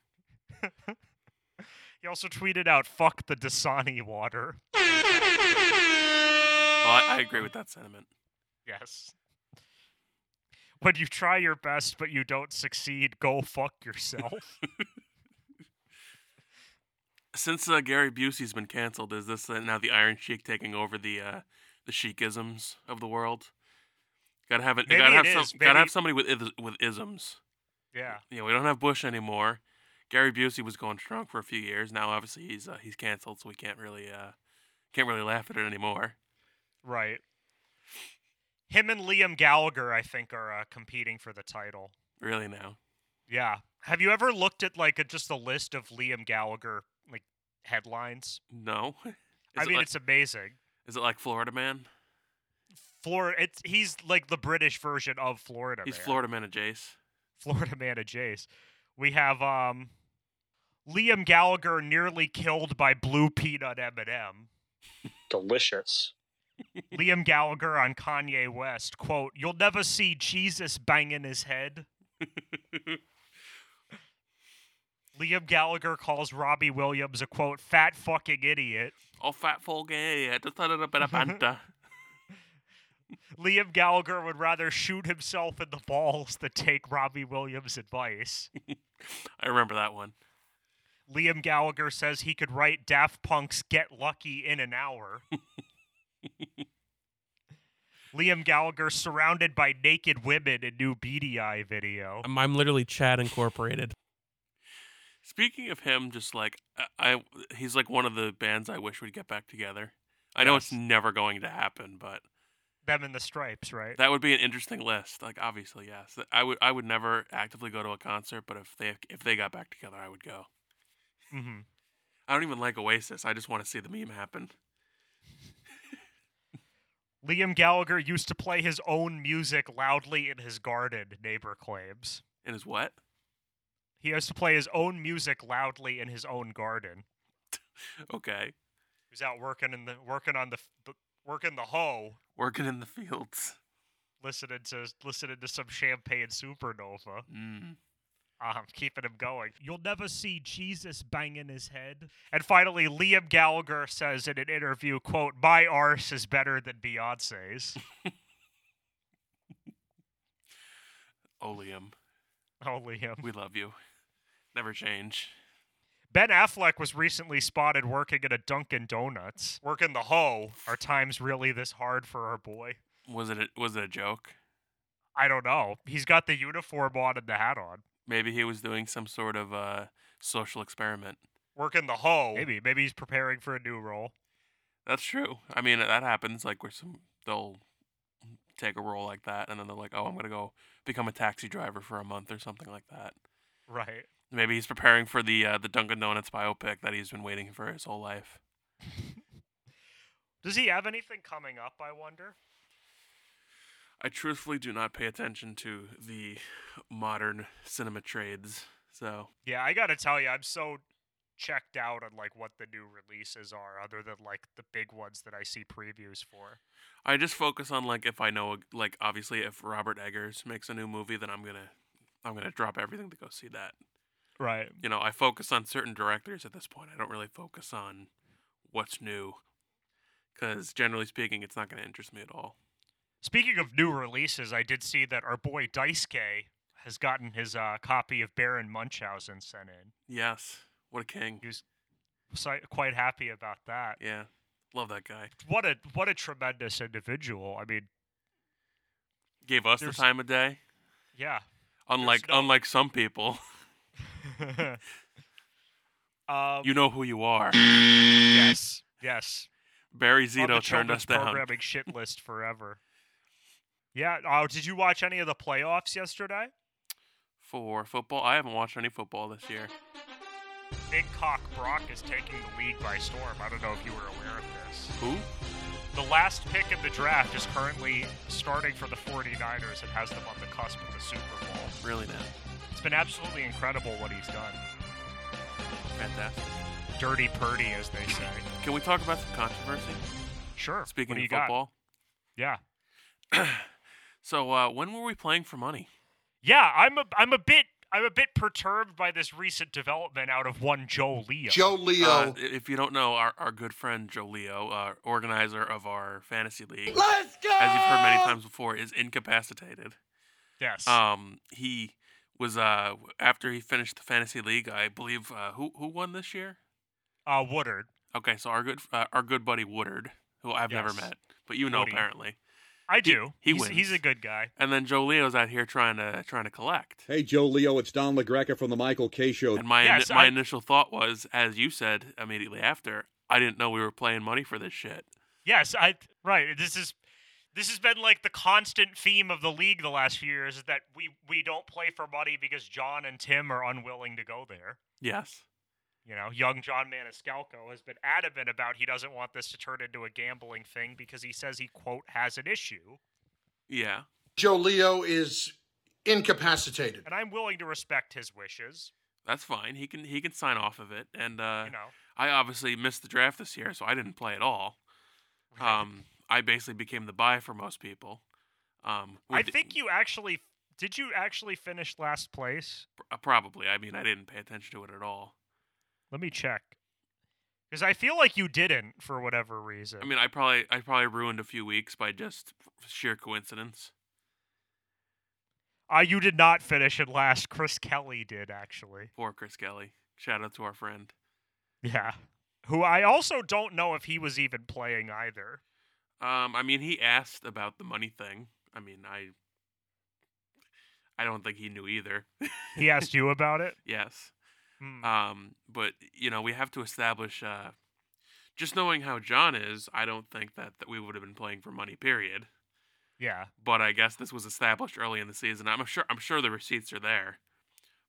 [LAUGHS] He also tweeted out, "Fuck the Dasani water." Well, I, I agree with that sentiment. Yes. When you try your best but you don't succeed, go fuck yourself. [LAUGHS] Since uh, Gary Busey's been canceled, is this uh, now the Iron Sheik taking over the uh, the Sheikisms of the world? Gotta have it. Gotta have it some. Gotta have somebody with with isms. yeah. Yeah, we don't have Bush anymore. Gary Busey was going strong for a few years. Now, obviously, he's uh, he's canceled, so we can't really uh, can't really laugh at it anymore. Right. Him and Liam Gallagher, I think, are uh, competing for the title. Really now. Yeah. Have you ever looked at like a, just a list of Liam Gallagher like headlines? No. [LAUGHS] I mean, like- it's amazing. Is it like Florida Man? Florida, it's he's like the British version of Florida. He's Man. Florida Man and Jace. Florida Man and Jace. We have um, Liam Gallagher nearly killed by blue peanut M&M. Delicious. [LAUGHS] Liam Gallagher on Kanye West quote: "You'll never see Jesus banging his head." [LAUGHS] Liam Gallagher calls Robbie Williams a quote fat fucking idiot. Oh, fat folk idiot. Just a little bit of Fanta. [LAUGHS] [LAUGHS] Liam Gallagher would rather shoot himself in the balls than take Robbie Williams' advice. [LAUGHS] I remember that one. Liam Gallagher says he could write Daft Punk's Get Lucky in an hour. Liam Gallagher surrounded by naked women in new Beady Eye video. I'm, I'm literally Chad Incorporated. Speaking of him, just like I, I, he's like one of the bands I wish would get back together. I know it's never going to happen, but Them and the stripes, right? that would be an interesting list. Like obviously, yes, I would. I would never actively go to a concert, but if they if they got back together, I would go. hmm I don't even like Oasis. I just want to see the meme happen. Liam Gallagher used to play his own music loudly in his garden, neighbor claims. In his what? He has to play his own music loudly in his own garden. Okay, He's out working in the working on the, the working the hoe, working in the fields. listening to listening to some champagne supernova. Mm. Um, keeping him going. You'll never see Jesus banging his head. And finally, Liam Gallagher says in an interview, "quote My arse is better than Beyonce's." [LAUGHS] Oh, Liam, oh, Liam. we love you. Never change. Ben Affleck was recently spotted working at a Dunkin' Donuts. Working the hoe. Are times really this hard for our boy? Was it? A, was it a joke? I don't know. He's got the uniform on and the hat on. Maybe he was doing some sort of uh, social experiment. Working the hoe. Maybe. Maybe he's preparing for a new role. That's true. I mean, that happens. Like where some they'll take a role like that, and then they're like, "Oh, I'm gonna go become a taxi driver for a month or something like that." Right. Maybe he's preparing for the uh, the Dunkin' Donuts biopic that he's been waiting for his whole life. [LAUGHS] Does he have anything coming up, I wonder? I truthfully do not pay attention to the modern cinema trades, so Yeah, I gotta tell you, I'm so checked out on like what the new releases are, other than like the big ones that I see previews for. I just focus on like if I know like obviously if Robert Eggers makes a new movie, then I'm gonna I'm gonna drop everything to go see that. Right. You know, I focus on certain directors at this point. I don't really focus on what's new, because generally speaking, it's not gonna interest me at all. Speaking of new releases, I did see that our boy Daisuke has gotten his uh, copy of Baron Munchausen sent in. Yes, what a king. He was quite happy about that. Yeah, love that guy. What a what a tremendous individual. I mean, Gave us the time of day. yeah. Unlike no- unlike some people, [LAUGHS] [LAUGHS] um, you know who you are. yes, yes. Barry Zito turned us down. Programming shit list forever. Yeah. Oh, did you watch any of the playoffs yesterday? For football, I haven't watched any football this year. Big Cock Brock is taking the league by storm. I don't know if you were aware of this. Who? The last pick in the draft is currently starting for the 49ers and has them on the cusp of the Super Bowl. Really now? It's been absolutely incredible what he's done. Fantastic. Dirty Purdy, as they say. Can we talk about some controversy? Sure. Speaking of you got? football, Yeah. [CLEARS THROAT] so uh, when were we playing for money? Yeah, I'm a I'm a bit I'm a bit perturbed by this recent development out of one Joe Leo. Joe Leo. Uh, if you don't know, our, our good friend Joe Leo, uh, organizer of our fantasy league, Let's go! as you've heard many times before, is incapacitated. Yes. Um, he was uh after he finished the fantasy league, I believe. Uh, who who won this year? Uh, Woodard. Okay, so our good uh, our good buddy Woodard, who I've never met, but you know Woody. apparently. I do. he he's, he's wins. a good guy. And then Joe Leo's out here trying to trying to collect. Hey, Joe Leo, it's Don LaGreca from the Michael Kay Show. And my Yes, my I- initial thought was, as you said immediately after, I didn't know we were playing money for this shit. Yes, I right. This is this has been like the constant theme of the league the last few years is that we we don't play for money because John and Tim are unwilling to go there. Yes. You know, young John Maniscalco has been adamant about he doesn't want this to turn into a gambling thing because he says he quote has an issue, Yeah. Joe Leo is incapacitated. and I'm willing to respect his wishes. That's fine. He can he can sign off of it. And uh, You know, I obviously missed the draft this year, so I didn't play at all. Um, I basically became the buy for most people. Um, I think you actually did. You actually finish last place? uh, probably. I mean, I didn't pay attention to it at all. Let me check. Because I feel like you didn't for whatever reason. I mean, I probably I probably ruined a few weeks by just sheer coincidence. uh, you did not finish it last. Chris Kelly did actually. Poor Chris Kelly. Shout out to our friend. Yeah. Who I also don't know if he was even playing either. Um, I mean, he asked about the money thing. I mean, I I don't think he knew either. He asked you about it. [LAUGHS] yes. Hmm. Um, but you know, we have to establish. Uh, just knowing how John is, I don't think that, that we would have been playing for money. Period. Yeah. But I guess this was established early in the season. I'm sure. I'm sure the receipts are there.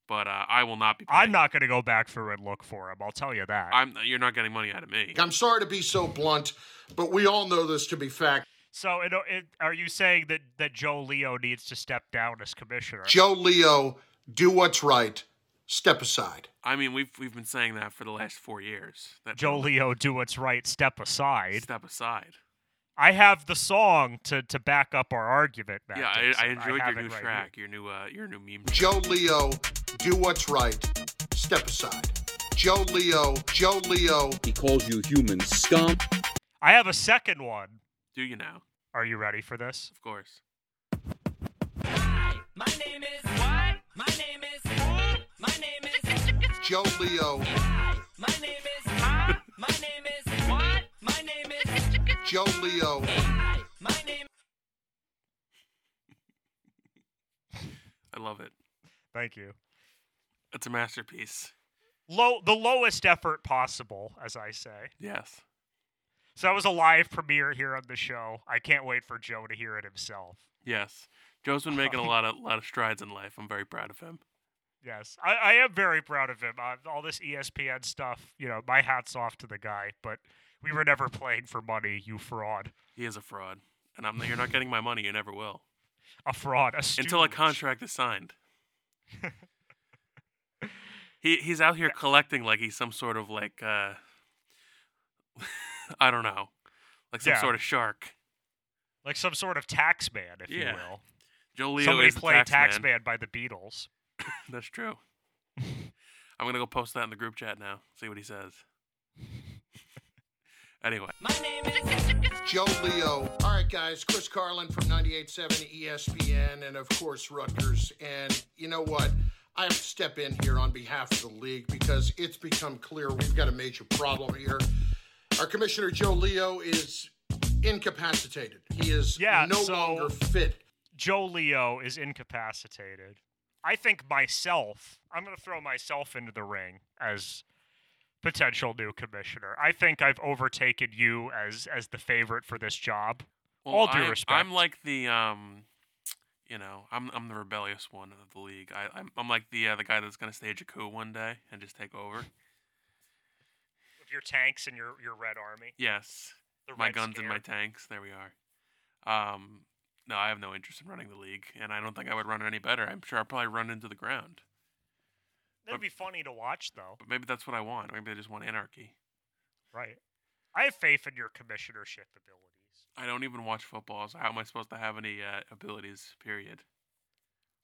But uh, I will not be. Playing. I'm not going to go back through and look for him. I'll tell you that. I'm. You're not getting money out of me. I'm sorry to be so blunt, but we all know this to be fact. So, it, it, are you saying that, that Joe Leo needs to step down as commissioner? Joe Leo, do what's right. Step aside. I mean, we've we've been saying that for the last four years. That Joe Leo, do what's right. Step aside. step aside. I have the song to, to back up our argument. Matt yeah, I, Dixon. I enjoyed have your new right track, your new uh, your new meme. Joe Leo, do what's right. Step aside. Joe Leo, Joe Leo. He calls you human scum. I have a second one. Do you now? Are you ready for this? Of course. Hi, My name is what? My name is My name is Joe Leo, Hi, My name is My name is what? My name is Joe Leo. Hi, My name I love it. Thank you. It's a masterpiece. Low, the lowest effort possible, as I say. Yes. So that was a live premiere here on the show. I can't wait for Joe to hear it himself. Yes. Joe's been making a [LAUGHS] lot of lot of strides in life. I'm very proud of him. Yes, I, I am very proud of him. Uh, all this ESPN stuff, you know, my hat's off to the guy. But we were never playing for money, you fraud. He is a fraud, and I'm you're not getting my money. You never will A fraud. A until a contract is signed. [LAUGHS] he he's out here collecting like he's some sort of like uh [LAUGHS] I don't know, like some Yeah. sort of shark. like some sort of tax man, if Yeah. you will. Joe Leo Somebody is the played tax tax man. man by the Beatles. [LAUGHS] [LAUGHS] That's true. I'm gonna go post that in the group chat now. See what he says. anyway, My name is Joe Leo. All right, guys. Chris Carlin from 98.7 ESPN and, of course, Rutgers. And you know what? I have to step in here on behalf of the league because it's become clear we've got a major problem here. Our commissioner, Joe Leo, is incapacitated. He is Yeah, no so- longer fit. Joe Leo is incapacitated. I think myself, I'm going to throw myself into the ring as potential new commissioner. I think I've overtaken you as as the favorite for this job. well, All due I, respect. I'm like the um, you know, I'm I'm the rebellious one of the league. I I'm, I'm like the uh, the guy that's gonna stage a coup one day and just take over. with your tanks and your your red army. Yes, The my guns and my tanks. There we are. Um, no, I have no interest in running the league, and I don't think I would run it any better. I'm sure I'll probably run into the ground. That'd be funny to watch, though. But maybe that's what I want. Maybe I just want anarchy. Right. I have faith in your commissionership abilities. I don't even watch football, so how am I supposed to have any uh, abilities? Period.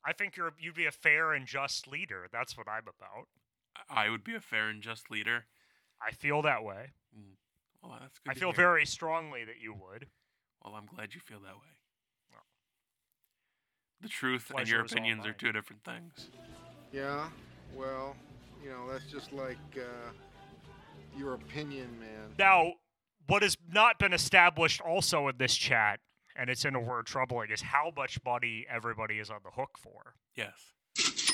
I think you're you'd be a fair and just leader. That's what I'm about. I would be a fair and just leader. I feel that way. Well, that's good. I to feel hear. very strongly that you would. Well, I'm glad you feel that way. The truth and your opinions are two different things. Yeah, well, you know, that's just like uh, your opinion, man. Now, what has not been established also in this chat, and it's in a word troubling, is how much money everybody is on the hook for. Yes.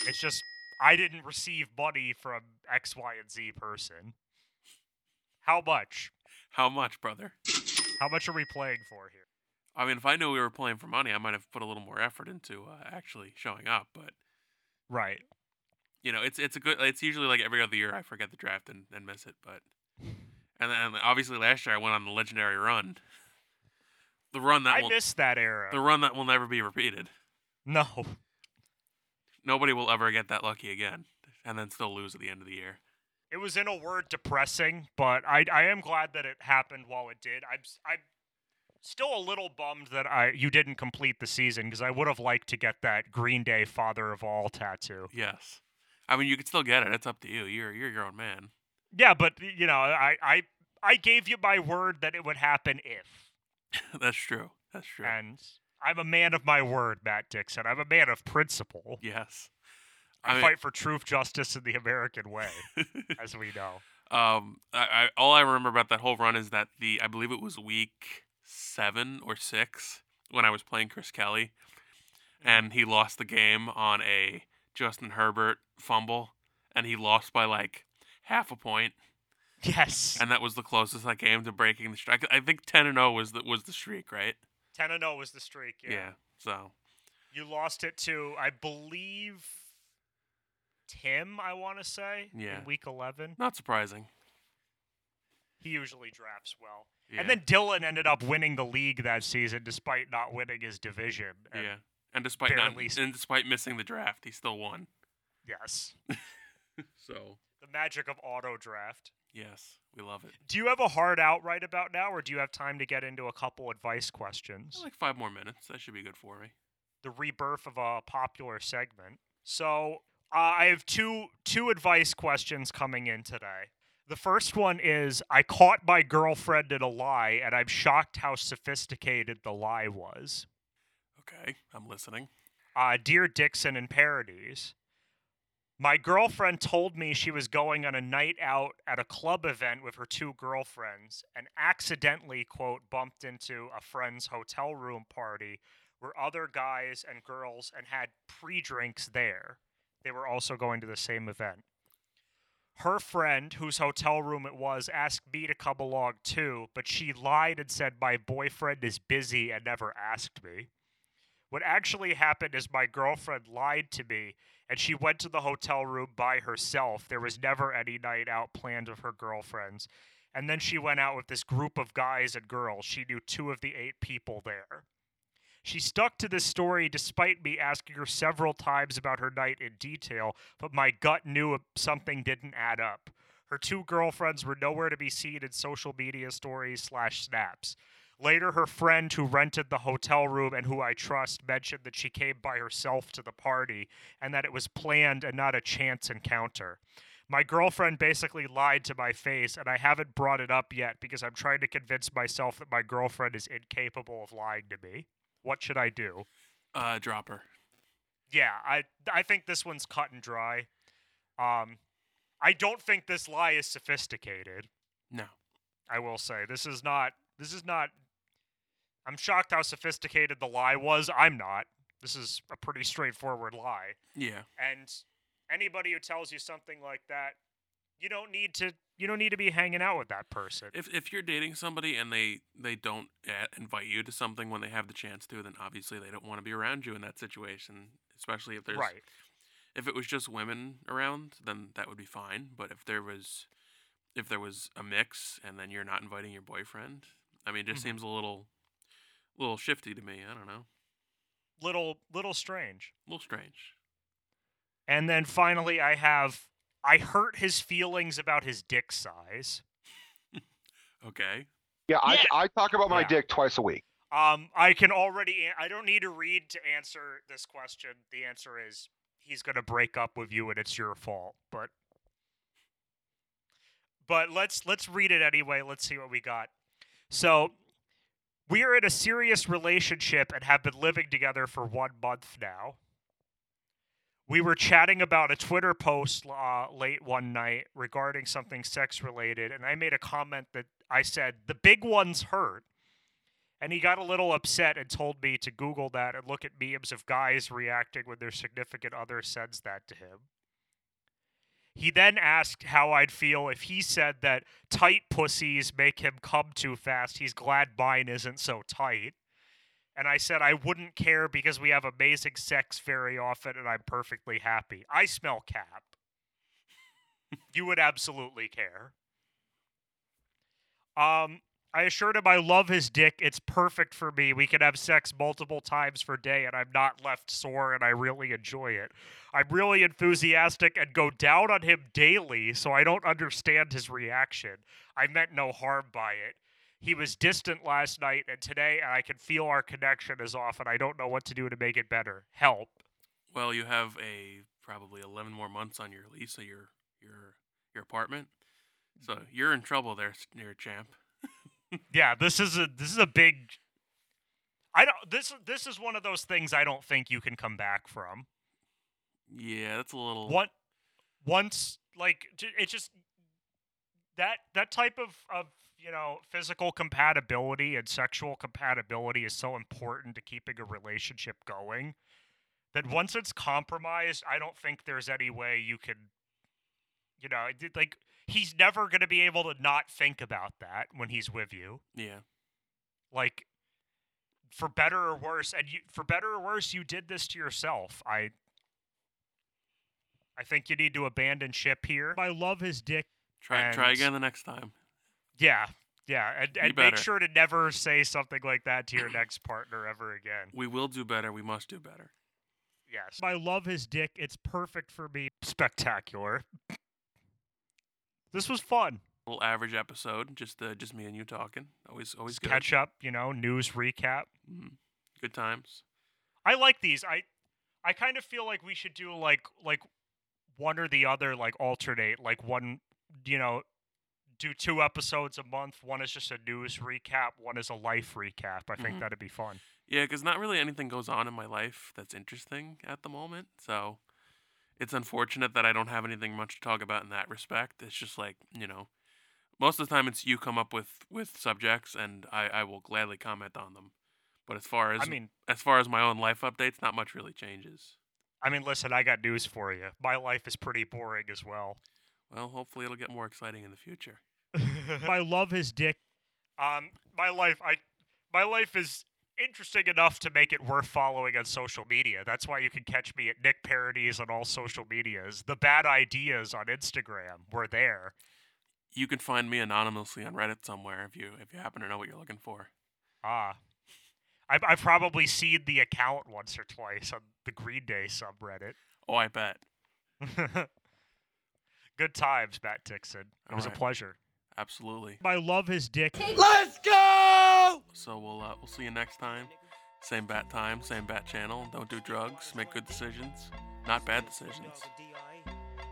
It's just I didn't receive money from X, Y, and Z person. How much? How much, brother? How much are we playing for here? I mean, if I knew we were playing for money, I might have put a little more effort into uh, actually showing up. But Right. you know, it's it's a good. It's usually like every other year I forget the draft and, and miss it, but and then obviously last year I went on the legendary run. The run that I will, missed that era. the run that will never be repeated. no. Nobody will ever get that lucky again, and then still lose at the end of the year. It was in a word depressing, but I I am glad that it happened while it did. I'm I'm still a little bummed that I you didn't complete the season because I would have liked to get that Green Day Father of All tattoo. Yes, I mean you could still get it. It's up to you. You're you're your own man. Yeah, but you know, I I I gave you my word that it would happen if. [LAUGHS] That's true. That's true. And I'm a man of my word, Matt Dixon. I'm a man of principle. yes. I, I mean- fight for truth, justice, and the American way, [LAUGHS] as we know. Um, I, I all I remember about that whole run is that the I believe it was week seven or six when I was playing Chris Kelly, and he lost the game on a Justin Herbert fumble, and he lost by like half a point, Yes. and that was the closest I came to breaking the streak. I think ten and zero was the was the streak, right? 10 and 0 was the streak. Yeah. So You lost it to, I believe, Tim, I want to say, Yeah. in week 11. not surprising. He usually drafts well. Yeah. And then Dylan ended up winning the league that season despite not winning his division. And yeah, and despite not, barely and despite missing the draft, he still won. Yes. [LAUGHS] So The magic of auto draft. yes, we love it. Do you have a hard out right about now, or do you have time to get into a couple advice questions? Like five more minutes. That should be good for me. the rebirth of a popular segment. So uh, I have two two advice questions coming in today. The first one is I caught my girlfriend in a lie, and I'm shocked how sophisticated the lie was. Okay, I'm listening. Uh, Dear Dixon and Parodies, my girlfriend told me she was going on a night out at a club event with her two girlfriends and accidentally, quote, bumped into a friend's hotel room party where other guys and girls and had pre drinks there. They were also going to the same event. Her friend, whose hotel room it was, asked me to come along too, but she lied and said my boyfriend is busy and never asked me. What actually happened is my girlfriend lied to me and she went to the hotel room by herself. There was never any night out planned with her girlfriends. And then she went out with this group of guys and girls. She knew two of the eight people there. She stuck to this story despite me asking her several times about her night in detail, but my gut knew something didn't add up. Her two girlfriends were nowhere to be seen in social media stories slash snaps. Later, her friend who rented the hotel room and who I trust mentioned that she came by herself to the party and that it was planned and not a chance encounter. My girlfriend basically lied to my face, and I haven't brought it up yet because I'm trying to convince myself that my girlfriend is incapable of lying to me. What should I do? Uh, drop her. Yeah, I I think this one's cut and dry. Um, I don't think this lie is sophisticated. No. I will say this is not. This is not. I'm shocked how sophisticated the lie was. I'm not. This is a pretty straightforward lie. Yeah. And anybody who tells you something like that, you don't need to. You don't need to be hanging out with that person. If if you're dating somebody and they they don't uh, invite you to something when they have the chance to, then obviously they don't want to be around you in that situation. Especially if there's Right. If it was just women around, then that would be fine. But if there was if there was a mix and then you're not inviting your boyfriend, I mean, it just Mhm. seems a little little shifty to me. I don't know. Little little strange. A little strange. And then finally, I have. I hurt his feelings about his dick size. [LAUGHS] Okay. Yeah, I, I talk about my Yeah. dick twice a week. Um, I can already. an- I don't need to read to answer this question. The answer is he's gonna break up with you, and it's your fault. But, but let's let's read it anyway. Let's see what we got. So, we are in a serious relationship and have been living together for one month now. We were chatting about a Twitter post uh, late one night regarding something sex related, and I made a comment that I said the big ones hurt. And he got a little upset and told me to Google that and look at memes of guys reacting when their significant other sends that to him. He then asked how I'd feel if he said that tight pussies make him come too fast. He's glad mine isn't so tight. And I said I wouldn't care because we have amazing sex very often and I'm perfectly happy. I smell cap. [LAUGHS] You would absolutely care. Um, I assured him I love his dick. It's perfect for me. We can have sex multiple times per day, and I'm not left sore, and I really enjoy it. I'm really enthusiastic and go down on him daily, so I don't understand his reaction. I meant no harm by it. He was distant last night, and today and I can feel our connection is off, and I don't know what to do to make it better. Help. Well, you have a probably 11 more months on your lease of your your your apartment, so mm-hmm. you're in trouble there, near champ. Yeah, this is a this is a big. I don't. This this is one of those things I don't think you can come back from. Yeah, that's a little. One, once like it just that that type of of you know physical compatibility and sexual compatibility is so important to keeping a relationship going that once it's compromised, I don't think there's any way you can. You know, like he's never going to be able to not think about that when he's with you. Yeah. Like, for better or worse, and you, for better or worse, you did this to yourself. I, I think you need to abandon ship here. I love his dick. Try try again the next time. Yeah, yeah, and, and make sure to never say something like that to your next partner ever again. We will do better. We must do better. Yes. I love his dick. It's perfect for me. Spectacular. This was fun. little average episode, just uh, just me and you talking. Always always Just good. catch up, you know, news recap. Mhm. Good times. I like these. I I kind of feel like we should do like like one or the other like alternate, like one, you know, do two episodes a month. One is just a news recap, one is a life recap. I think Mhm. that'd be fun. Yeah, because not really anything goes on in my life that's interesting at the moment. So it's unfortunate that I don't have anything much to talk about in that respect. It's just like, you know, most of the time it's you come up with, with subjects and I, I will gladly comment on them. But as far as I mean- as far as my own life updates, not much really changes. I mean, listen, I got news for you. My life is pretty boring as well. Well, hopefully it'll get more exciting in the future. [LAUGHS] I love his dick. Um, my life, I, my life is interesting enough to make it worth following on social media. That's why you can catch me at Nick Parodies on all social medias. The bad ideas on Instagram were there. You can find me anonymously on Reddit somewhere if you if you happen to know what you're looking for. Ah, I've I've probably seen the account once or twice on the Green Day subreddit. Oh, I bet. [LAUGHS] Good times, Matt Dixon. It was a pleasure. Absolutely. I love his dick. Let's go! So we'll uh, we'll see you next time. Same bat time, same bat channel. Don't do drugs. Make good decisions, not bad decisions.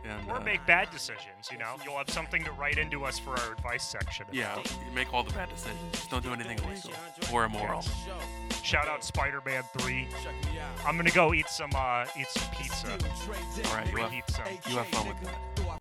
And Or uh, make bad decisions, you know? You'll have something to write into us for our advice section. yeah, you make all the bad decisions. Just don't do anything illegal or immoral. Shout out Spider-Man 3. I'm gonna go eat some uh eat some pizza. All right, you have, some. you have fun with that.